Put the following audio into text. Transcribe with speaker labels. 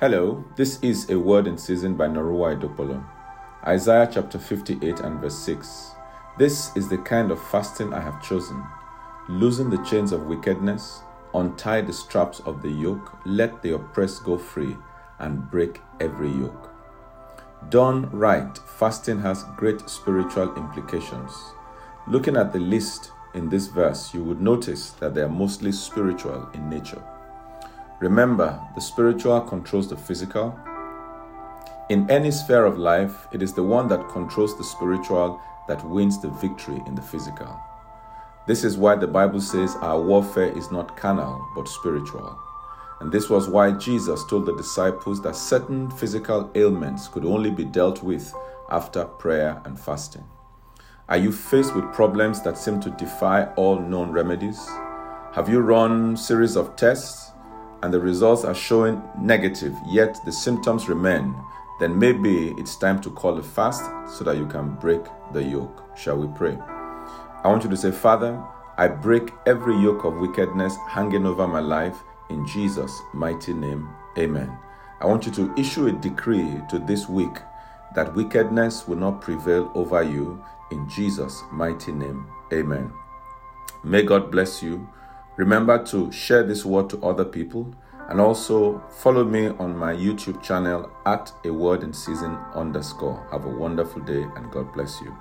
Speaker 1: Hello, this is a word in season by Narua Idopolo. Isaiah chapter 58 and verse 6. This is the kind of fasting I have chosen. Loosen the chains of wickedness, untie the straps of the yoke, let the oppressed go free, and break every yoke. Done right, fasting has great spiritual implications. Looking at the list in this verse, you would notice that they are mostly spiritual in nature. Remember, the spiritual controls the physical. In any sphere of life, it is the one that controls the spiritual that wins the victory in the physical. This is why the Bible says our warfare is not carnal, but spiritual. And this was why Jesus told the disciples that certain physical ailments could only be dealt with after prayer and fasting. Are you faced with problems that seem to defy all known remedies? Have you run series of tests and the results are showing negative, yet the symptoms remain, then maybe it's time to call a fast so that you can break the yoke. Shall we pray? I want you to say, Father, I break every yoke of wickedness hanging over my life in Jesus' mighty name. Amen. I want you to issue a decree to this week that wickedness will not prevail over you in Jesus' mighty name. Amen. May God bless you. Remember to share this word to other people and also follow me on my YouTube channel at a word in season underscore. Have a wonderful day and God bless you.